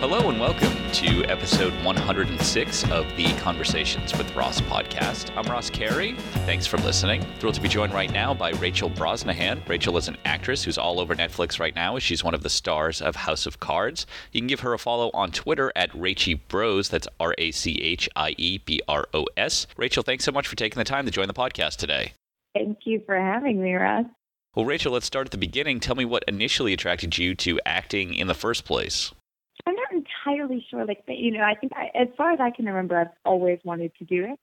Hello and welcome to episode 106 of the Conversations with Ross podcast. I'm Ross Carey. Thanks for listening. Thrilled to be joined right now by Rachel Brosnahan. Rachel is an actress who's all over Netflix right now. She's one of the stars of House of Cards. You can give her a follow on Twitter at Rachie Bros. That's R A C H I E B R O S. Rachel, thanks so much for taking the time to join the podcast today. Thank you for having me, Ross. Well, Rachel, let's start at the beginning. Tell me what initially attracted you to acting in the first place entirely sure. Like, you know, I think I, as far as I can remember, I've always wanted to do it.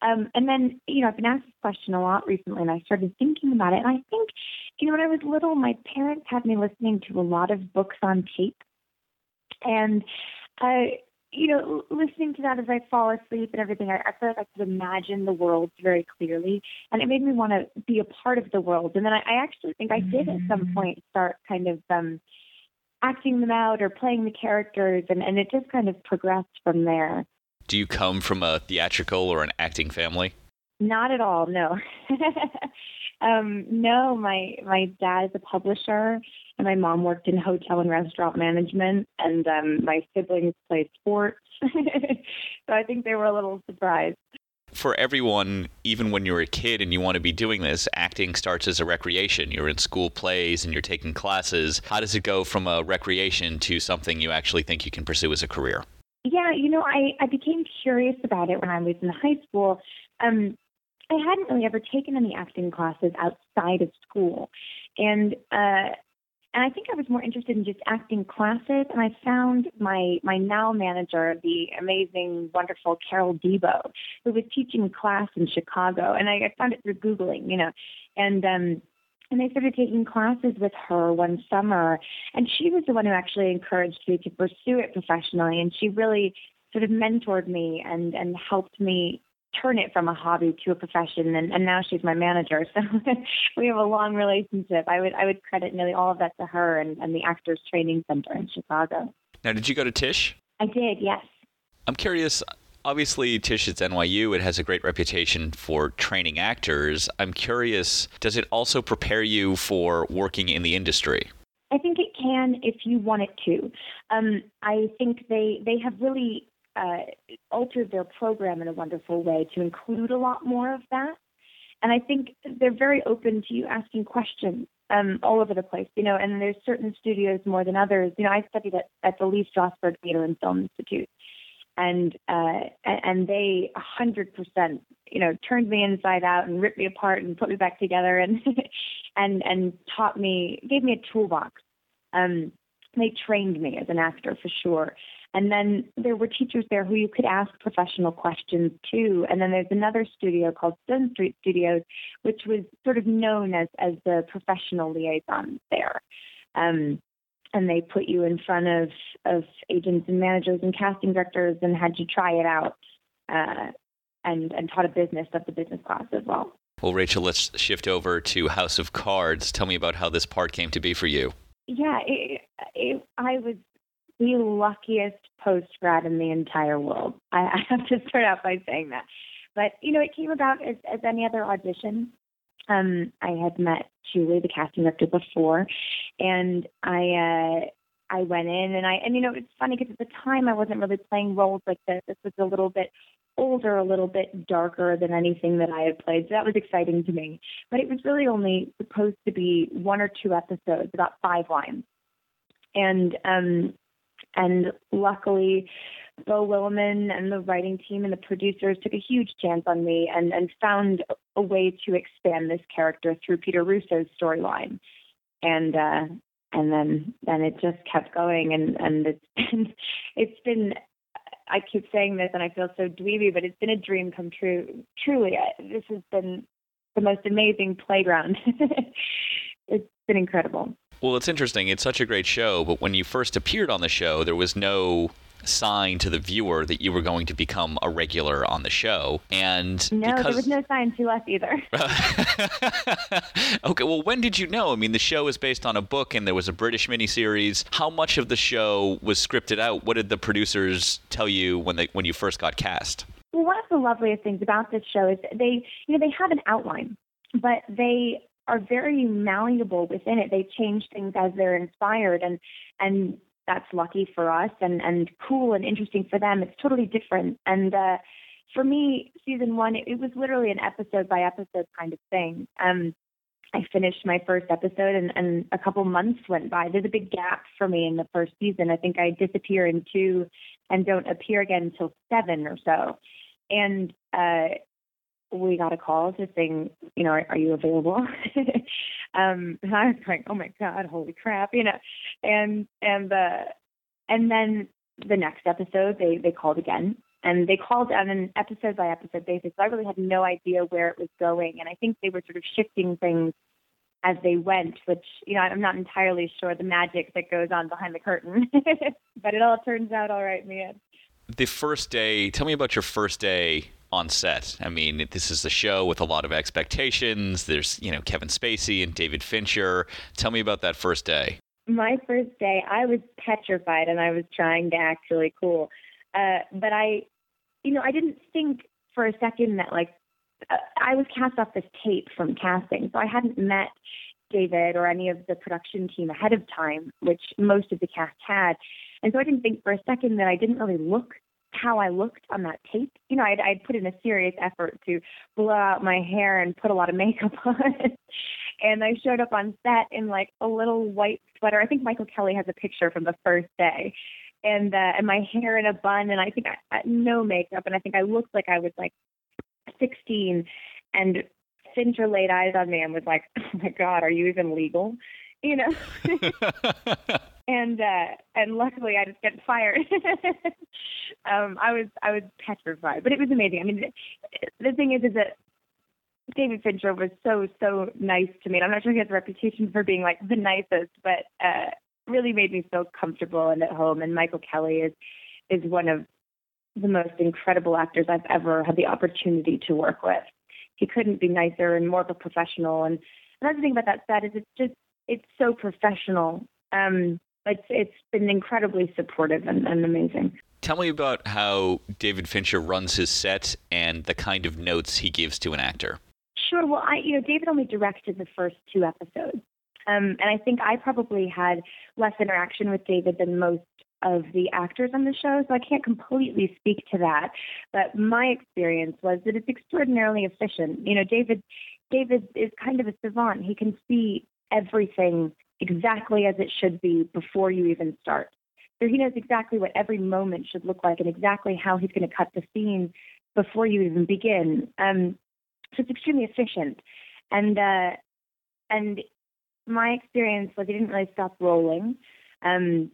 Um, and then, you know, I've been asked this question a lot recently, and I started thinking about it. And I think, you know, when I was little, my parents had me listening to a lot of books on tape, and I, you know, listening to that as I fall asleep and everything, I, I felt like I could imagine the world very clearly, and it made me want to be a part of the world. And then I, I actually think I did at some mm-hmm. point start kind of. um acting them out or playing the characters, and, and it just kind of progressed from there. Do you come from a theatrical or an acting family? Not at all, no. um, no, my my dad is a publisher, and my mom worked in hotel and restaurant management, and um, my siblings played sports. so I think they were a little surprised for everyone, even when you're a kid and you want to be doing this, acting starts as a recreation. You're in school plays and you're taking classes. How does it go from a recreation to something you actually think you can pursue as a career? Yeah, you know, I, I became curious about it when I was in high school. Um, I hadn't really ever taken any acting classes outside of school. And uh, and I think I was more interested in just acting classes. And I found my my now manager, the amazing, wonderful Carol Debo, who was teaching class in Chicago. And I, I found it through googling, you know, and um, and I started taking classes with her one summer. And she was the one who actually encouraged me to pursue it professionally. And she really sort of mentored me and and helped me turn it from a hobby to a profession and, and now she's my manager. So we have a long relationship. I would i would credit nearly all of that to her and, and the actors training center in chicago. Now did you go to Tisch i did yes. I'm curious obviously Tisch is nyu it has a great reputation for training actors. I'm curious does it also prepare you for working in the industry? I think it can if you want it to. Um, I think they they have really uh, altered their program in a wonderful way to include a lot more of that. And I think they're very open to you asking questions um, all over the place, you know, and there's certain studios more than others. You know, I studied at, at the Lee Strasberg Theater and Film Institute, and uh, and they a hundred percent, you know, turned me inside out and ripped me apart and put me back together and and and taught me, gave me a toolbox. Um, they trained me as an actor for sure. And then there were teachers there who you could ask professional questions to. And then there's another studio called Stonestreet Studios, which was sort of known as as the professional liaison there. Um, and they put you in front of of agents and managers and casting directors and had you try it out. Uh, and and taught a business of the business class as well. Well, Rachel, let's shift over to House of Cards. Tell me about how this part came to be for you. Yeah, it, it, I was the luckiest post grad in the entire world. I, I have to start out by saying that. But you know, it came about as, as any other audition. Um, I had met Julie, the casting director, before, and I uh, I went in and I and you know it's funny because at the time I wasn't really playing roles like this. This was a little bit older, a little bit darker than anything that I had played. So that was exciting to me. But it was really only supposed to be one or two episodes, about five lines. And um and luckily, Beau Willimon and the writing team and the producers took a huge chance on me and, and found a way to expand this character through Peter Russo's storyline. And uh, and then then it just kept going and and it's been it's been I keep saying this and I feel so dweeby, but it's been a dream come true. Truly, this has been the most amazing playground. it's been incredible. Well, it's interesting. It's such a great show, but when you first appeared on the show, there was no sign to the viewer that you were going to become a regular on the show. And no, because... there was no sign to us either. okay, well, when did you know? I mean, the show is based on a book, and there was a British miniseries. How much of the show was scripted out? What did the producers tell you when they when you first got cast? Well, one of the loveliest things about this show is they, you know, they have an outline, but they are very malleable within it. They change things as they're inspired, and and that's lucky for us and and cool and interesting for them. It's totally different. And uh, for me, season one, it, it was literally an episode by episode kind of thing. Um, I finished my first episode and, and a couple months went by. There's a big gap for me in the first season. I think I disappear in two and don't appear again until seven or so. And uh, we got a call to saying, you know, are, are you available? um, and I was like, oh my god, holy crap, you know. And and the and then the next episode, they they called again, and they called on an episode by episode basis. So I really had no idea where it was going, and I think they were sort of shifting things as they went, which you know I'm not entirely sure the magic that goes on behind the curtain, but it all turns out all right, man. The first day, tell me about your first day on set. I mean, this is a show with a lot of expectations. There's, you know, Kevin Spacey and David Fincher. Tell me about that first day. My first day, I was petrified and I was trying to act really cool. Uh, but I, you know, I didn't think for a second that like uh, I was cast off this tape from casting, so I hadn't met David or any of the production team ahead of time, which most of the cast had. And so I didn't think for a second that I didn't really look how I looked on that tape. You know, I'd, I'd put in a serious effort to blow out my hair and put a lot of makeup on. and I showed up on set in like a little white sweater. I think Michael Kelly has a picture from the first day. And uh, and my hair in a bun, and I think I, I no makeup, and I think I looked like I was like 16. And Fincher laid eyes on me and was like, "Oh my God, are you even legal?" You know. and uh and luckily I just get fired. um I was I was petrified, but it was amazing. I mean the, the thing is is that David Fincher was so so nice to me. And I'm not sure he has a reputation for being like the nicest, but uh really made me feel comfortable and at home and Michael Kelly is is one of the most incredible actors I've ever had the opportunity to work with. He couldn't be nicer and more of a professional and another thing about that set is it's just it's so professional. Um it's it's been incredibly supportive and, and amazing. Tell me about how David Fincher runs his set and the kind of notes he gives to an actor. Sure. Well, I you know David only directed the first two episodes, um, and I think I probably had less interaction with David than most of the actors on the show, so I can't completely speak to that. But my experience was that it's extraordinarily efficient. You know, David David is kind of a savant. He can see everything exactly as it should be before you even start. So he knows exactly what every moment should look like and exactly how he's going to cut the scene before you even begin. Um, so it's extremely efficient. And uh, and my experience was he didn't really stop rolling. Um,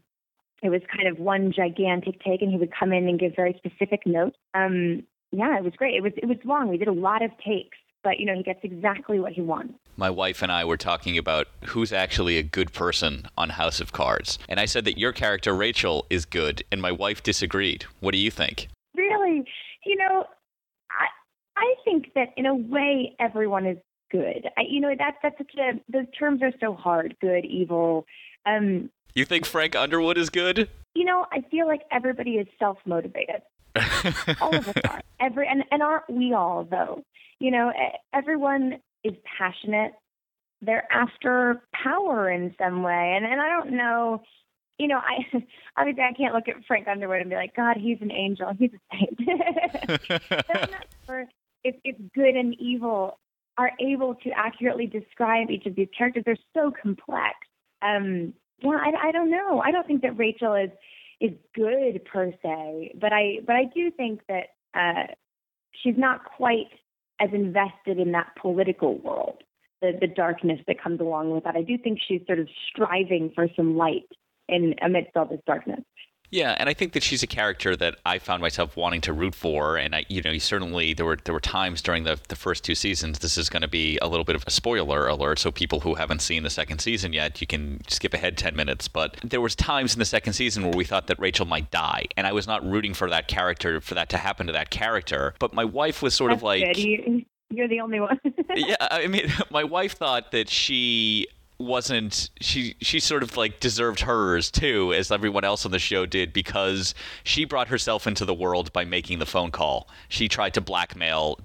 it was kind of one gigantic take, and he would come in and give very specific notes. Um, yeah, it was great. It was it was long. We did a lot of takes, but you know he gets exactly what he wants my wife and I were talking about who's actually a good person on House of Cards. And I said that your character, Rachel, is good, and my wife disagreed. What do you think? Really? You know, I, I think that in a way, everyone is good. I, you know, that, that's such a, those terms are so hard good, evil. Um, you think Frank Underwood is good? You know, I feel like everybody is self motivated. all of us are. Every and, and aren't we all though? You know, everyone is passionate. They're after power in some way. And and I don't know, you know, I obviously I can't look at Frank Underwood and be like, God, he's an angel, he's a saint. Sure if, if good and evil are able to accurately describe each of these characters. They're so complex. Um, yeah, I, I don't know. I don't think that Rachel is is good per se, but I but I do think that uh, she's not quite as invested in that political world, the, the darkness that comes along with that. I do think she's sort of striving for some light in amidst all this darkness. Yeah, and I think that she's a character that I found myself wanting to root for, and I, you know, you certainly there were there were times during the the first two seasons. This is going to be a little bit of a spoiler alert, so people who haven't seen the second season yet, you can skip ahead ten minutes. But there was times in the second season where we thought that Rachel might die, and I was not rooting for that character for that to happen to that character. But my wife was sort That's of like. Good. You're the only one. yeah, I mean, my wife thought that she wasn't she she sort of like deserved hers too as everyone else on the show did because she brought herself into the world by making the phone call she tried to blackmail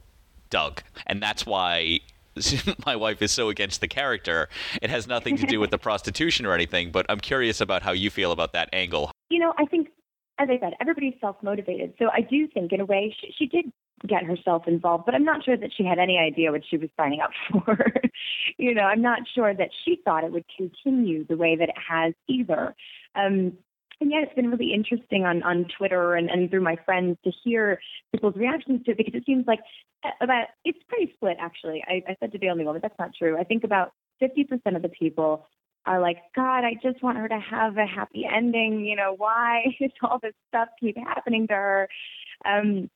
doug and that's why my wife is so against the character. It has nothing to do with the prostitution or anything, but I'm curious about how you feel about that angle. You know, I think, as I said, everybody's self motivated. So I do think, in a way, she, she did get herself involved, but I'm not sure that she had any idea what she was signing up for. you know, I'm not sure that she thought it would continue the way that it has either. Um, and yeah, it's been really interesting on, on Twitter and, and through my friends to hear people's reactions to it because it seems like uh, about it's pretty split actually. I, I said to the only one, but that's not true. I think about 50% of the people are like, God, I just want her to have a happy ending. You know, why does all this stuff keep happening to her? Um,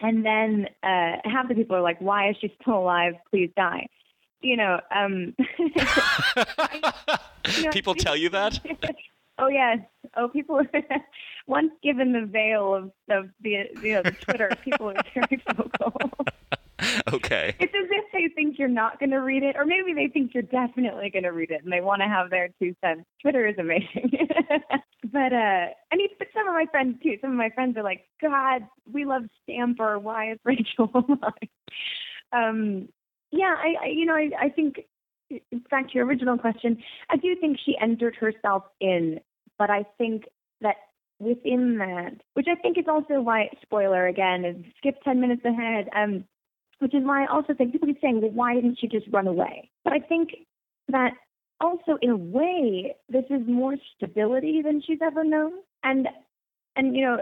and then uh, half the people are like, why is she still alive? Please die. You know, um, I, you know people tell you that? Oh yes. Oh, people. once given the veil of, of the you know the Twitter, people are very vocal. okay. It's as if they think you're not going to read it, or maybe they think you're definitely going to read it, and they want to have their two cents. Twitter is amazing. But uh, I mean, but some of my friends too. Some of my friends are like, "God, we love Stamper. Why is Rachel alive?" um, yeah, I, I you know, I, I think back to your original question, I do think she entered herself in but I think that within that, which I think is also why, spoiler again, is skip 10 minutes ahead, um, which is why I also think people keep saying, well, why didn't she just run away? But I think that also in a way, this is more stability than she's ever known. And, and, you know,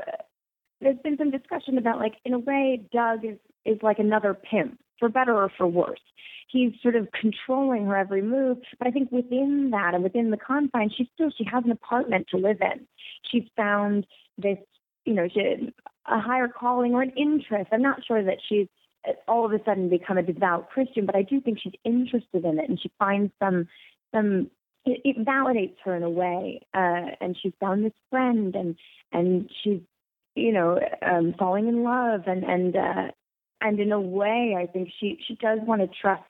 there's been some discussion about like, in a way, Doug is, is like another pimp, for better or for worse he's sort of controlling her every move. But I think within that and within the confines, she still she has an apartment to live in. She's found this, you know, she, a higher calling or an interest. I'm not sure that she's all of a sudden become a devout Christian, but I do think she's interested in it and she finds some some it, it validates her in a way. Uh, and she's found this friend and and she's you know um, falling in love and and uh, and in a way, I think she she does want to trust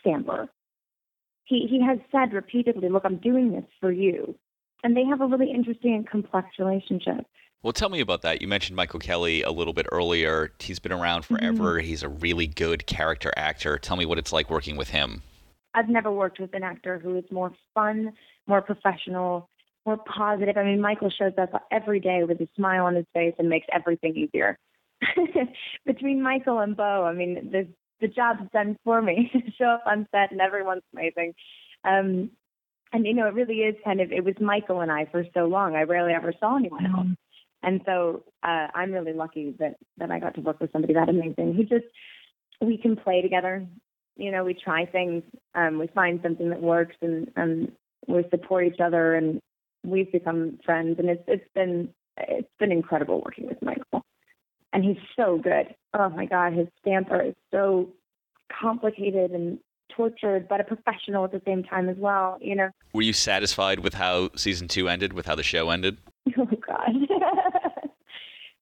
Stamper. He, he has said repeatedly, Look, I'm doing this for you. And they have a really interesting and complex relationship. Well, tell me about that. You mentioned Michael Kelly a little bit earlier. He's been around forever. Mm-hmm. He's a really good character actor. Tell me what it's like working with him. I've never worked with an actor who is more fun, more professional, more positive. I mean, Michael shows up every day with a smile on his face and makes everything easier. Between Michael and Beau, I mean, the the job's done for me. Show up on set and everyone's amazing. Um, and you know, it really is kind of it was Michael and I for so long. I rarely ever saw anyone else. Mm-hmm. And so uh, I'm really lucky that that I got to work with somebody that amazing. Who just we can play together. You know, we try things, um, we find something that works, and and we support each other, and we've become friends. And it's it's been it's been incredible working with Michael and he's so good. Oh my God, his stamper is so complicated and tortured, but a professional at the same time as well. You know. Were you satisfied with how season two ended? With how the show ended? Oh God,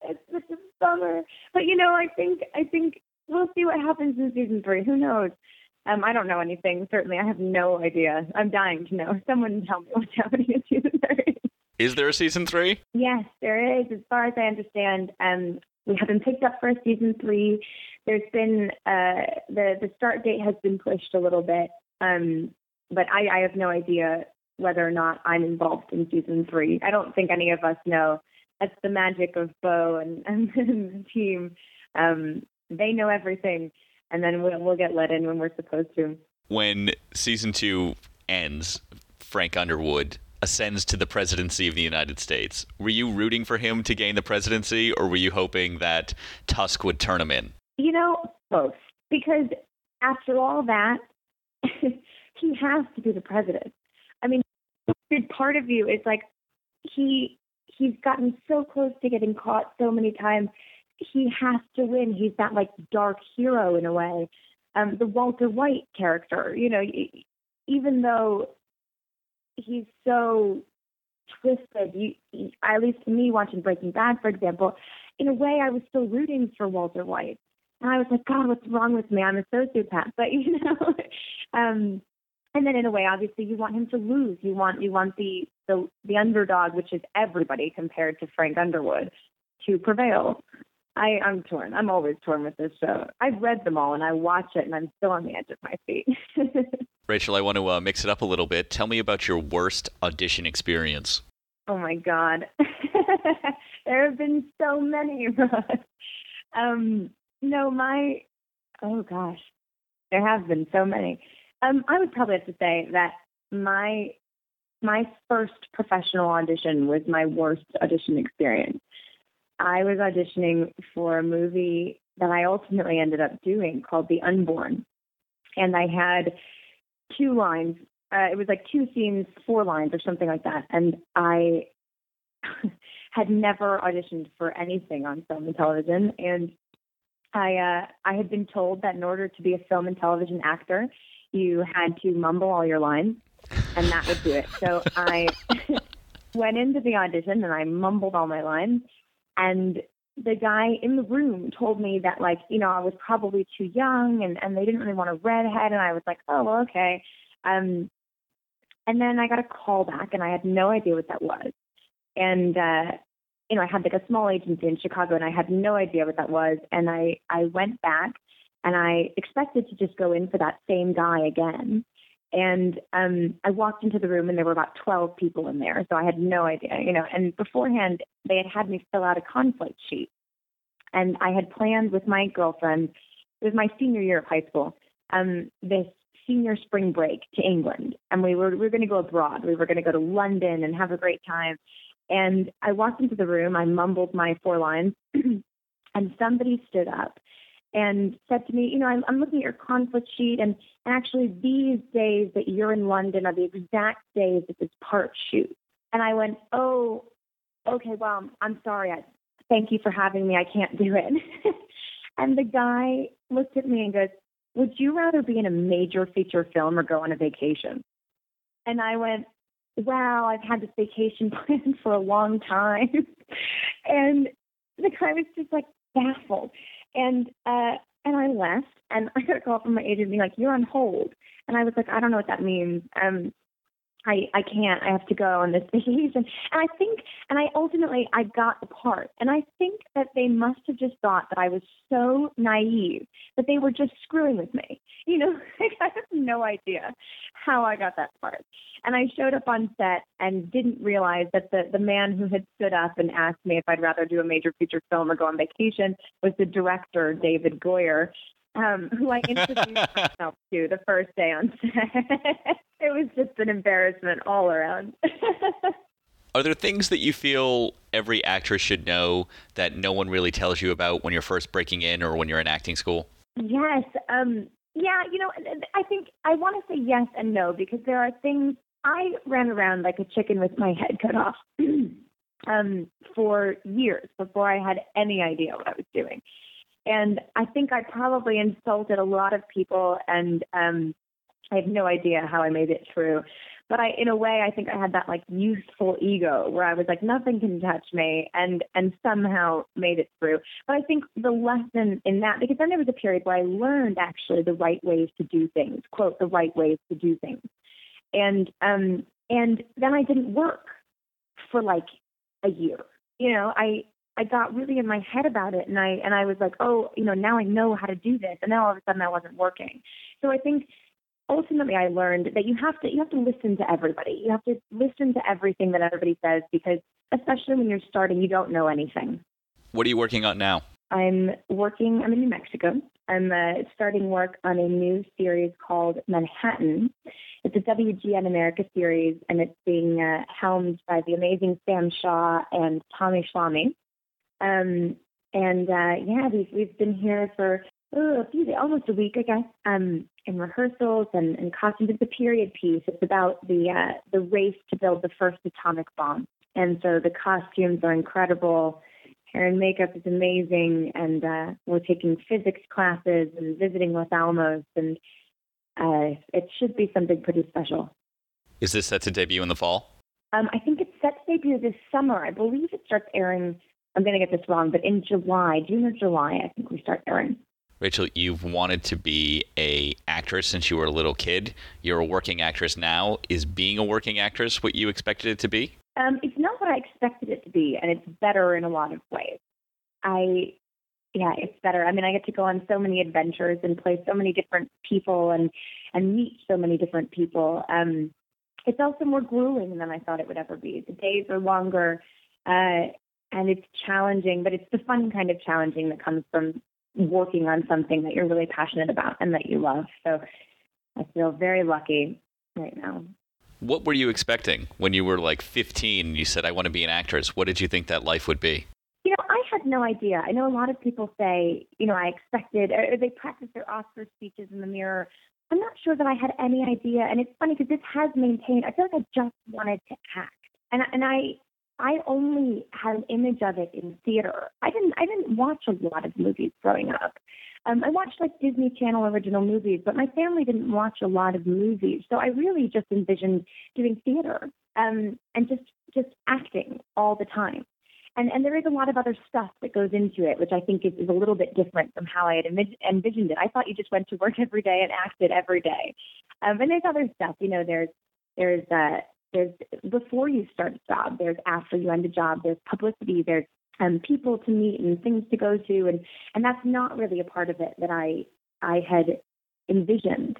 it's such a bummer. But you know, I think I think we'll see what happens in season three. Who knows? Um, I don't know anything. Certainly, I have no idea. I'm dying to know. Someone tell me what's happening in season three. Is there a season three? Yes, there is. As far as I understand, um, we have been picked up for season three. There's been uh, the the start date has been pushed a little bit, um, but I, I have no idea whether or not I'm involved in season three. I don't think any of us know. That's the magic of Beau and, and the team. Um, they know everything, and then we'll, we'll get let in when we're supposed to. When season two ends, Frank Underwood ascends to the presidency of the United States. Were you rooting for him to gain the presidency, or were you hoping that Tusk would turn him in? You know, both. Because after all that, he has to be the president. I mean, part of you is like he he's gotten so close to getting caught so many times. He has to win. He's that like dark hero in a way. Um, the Walter White character, you know, even though he's so twisted. You, at least to me, watching Breaking Bad, for example, in a way, I was still rooting for Walter White. And I was like, God, what's wrong with me? I'm a sociopath. But you know, um, and then in a way, obviously, you want him to lose. You want you want the the the underdog, which is everybody compared to Frank Underwood, to prevail. I, I'm torn. I'm always torn with this show. I've read them all and I watch it and I'm still on the edge of my seat. Rachel, I want to uh, mix it up a little bit. Tell me about your worst audition experience. Oh my God. there have been so many. um, no, my, oh gosh, there have been so many. Um, I would probably have to say that my my first professional audition was my worst audition experience. I was auditioning for a movie that I ultimately ended up doing called The Unborn. And I had two lines. Uh, it was like two scenes, four lines or something like that. And I had never auditioned for anything on film and television. And I uh, I had been told that in order to be a film and television actor, you had to mumble all your lines, and that would do it. So I went into the audition and I mumbled all my lines, and the guy in the room told me that like you know I was probably too young and and they didn't really want a redhead, and I was like, oh well, okay. Um, and then I got a call back, and I had no idea what that was, and uh, you know, I had like a small agency in Chicago and I had no idea what that was. And I, I went back and I expected to just go in for that same guy again. And um, I walked into the room and there were about 12 people in there. So I had no idea, you know, and beforehand they had had me fill out a conflict sheet. And I had planned with my girlfriend, it was my senior year of high school, um, this senior spring break to England. And we were, we were going to go abroad. We were going to go to London and have a great time. And I walked into the room, I mumbled my four lines, and somebody stood up and said to me, You know, I'm, I'm looking at your conflict sheet, and, and actually, these days that you're in London are the exact days that this part shoots. And I went, Oh, okay, well, I'm sorry. I, thank you for having me. I can't do it. and the guy looked at me and goes, Would you rather be in a major feature film or go on a vacation? And I went, wow, I've had this vacation planned for a long time. and the guy was just like baffled. And uh and I left and I got a call from my agent being like, You're on hold and I was like, I don't know what that means. Um I I can't. I have to go on this vacation. And I think and I ultimately I got the part. And I think that they must have just thought that I was so naive that they were just screwing with me. You know, I have no idea how I got that part. And I showed up on set and didn't realize that the the man who had stood up and asked me if I'd rather do a major feature film or go on vacation was the director David Goyer um, who I introduced myself to the first day on set. it was just an embarrassment all around. Are there things that you feel every actress should know that no one really tells you about when you're first breaking in or when you're in acting school? Yes. Um, yeah, you know, I think I want to say yes and no because there are things I ran around like a chicken with my head cut off um, for years before I had any idea what I was doing. And I think I probably insulted a lot of people, and um, I have no idea how I made it through. But I, in a way, I think I had that like youthful ego where I was like, nothing can touch me, and and somehow made it through. But I think the lesson in that, because then there was a period where I learned actually the right ways to do things, quote the right ways to do things, and um and then I didn't work for like a year. You know, I I got really in my head about it and I and I was like, oh, you know, now I know how to do this. And then all of a sudden I wasn't working. So I think ultimately I learned that you have to you have to listen to everybody. You have to listen to everything that everybody says because especially when you're starting, you don't know anything. What are you working on now? I'm working. I'm in New Mexico. I'm uh, starting work on a new series called Manhattan. It's a WGN America series, and it's being uh, helmed by the amazing Sam Shaw and Tommy Schlamme. Um, and uh, yeah, we've we've been here for oh, a few days, almost a week, I guess, um, in rehearsals and, and costumes. It's a period piece. It's about the uh, the race to build the first atomic bomb, and so the costumes are incredible. Hair and makeup is amazing, and uh, we're taking physics classes and visiting Los Alamos, and uh, it should be something pretty special. Is this set to debut in the fall? Um, I think it's set to debut this summer. I believe it starts airing I'm going to get this wrong, but in July, June or July, I think we start airing. Rachel, you've wanted to be a actress since you were a little kid. You're a working actress now. Is being a working actress what you expected it to be? Um, it's not what I expected it to be, and it's better in a lot of ways. I yeah, it's better. I mean, I get to go on so many adventures and play so many different people and and meet so many different people. Um, it's also more grueling than I thought it would ever be. The days are longer, uh, and it's challenging, but it's the fun kind of challenging that comes from working on something that you're really passionate about and that you love. So I feel very lucky right now. What were you expecting when you were like 15 and you said, I want to be an actress? What did you think that life would be? You know, I had no idea. I know a lot of people say, you know, I expected, or they practice their Oscar speeches in the mirror. I'm not sure that I had any idea. And it's funny because this has maintained, I feel like I just wanted to act. And, and I, I only had an image of it in theater. I didn't I didn't watch a lot of movies growing up. Um, I watched like Disney Channel original movies, but my family didn't watch a lot of movies. So I really just envisioned doing theater um, and just just acting all the time. And and there is a lot of other stuff that goes into it, which I think is, is a little bit different from how I had envisioned it. I thought you just went to work every day and acted every day. Um, and there's other stuff, you know. There's there's uh, there's before you start a job, there's after you end a job, there's publicity, there's um, people to meet and things to go to, and and that's not really a part of it that I I had envisioned.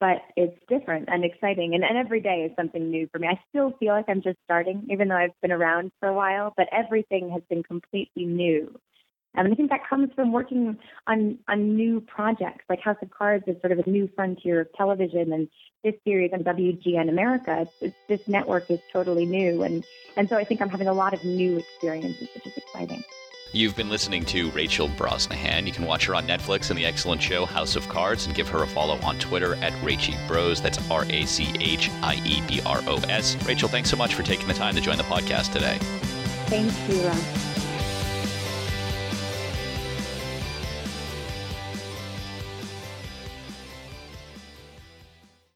But it's different and exciting, and, and every day is something new for me. I still feel like I'm just starting, even though I've been around for a while. But everything has been completely new Um, and I think that comes from working on on new projects. Like House of Cards is sort of a new frontier of television, and this series on WGN America, it's, it's, this network is totally new, and and so I think I'm having a lot of new experiences, which is exciting. You've been listening to Rachel Brosnahan. You can watch her on Netflix and the excellent show House of Cards and give her a follow on Twitter at Rachie Bros. That's R A C H I E B R O S. Rachel, thanks so much for taking the time to join the podcast today. Thank you, Ron.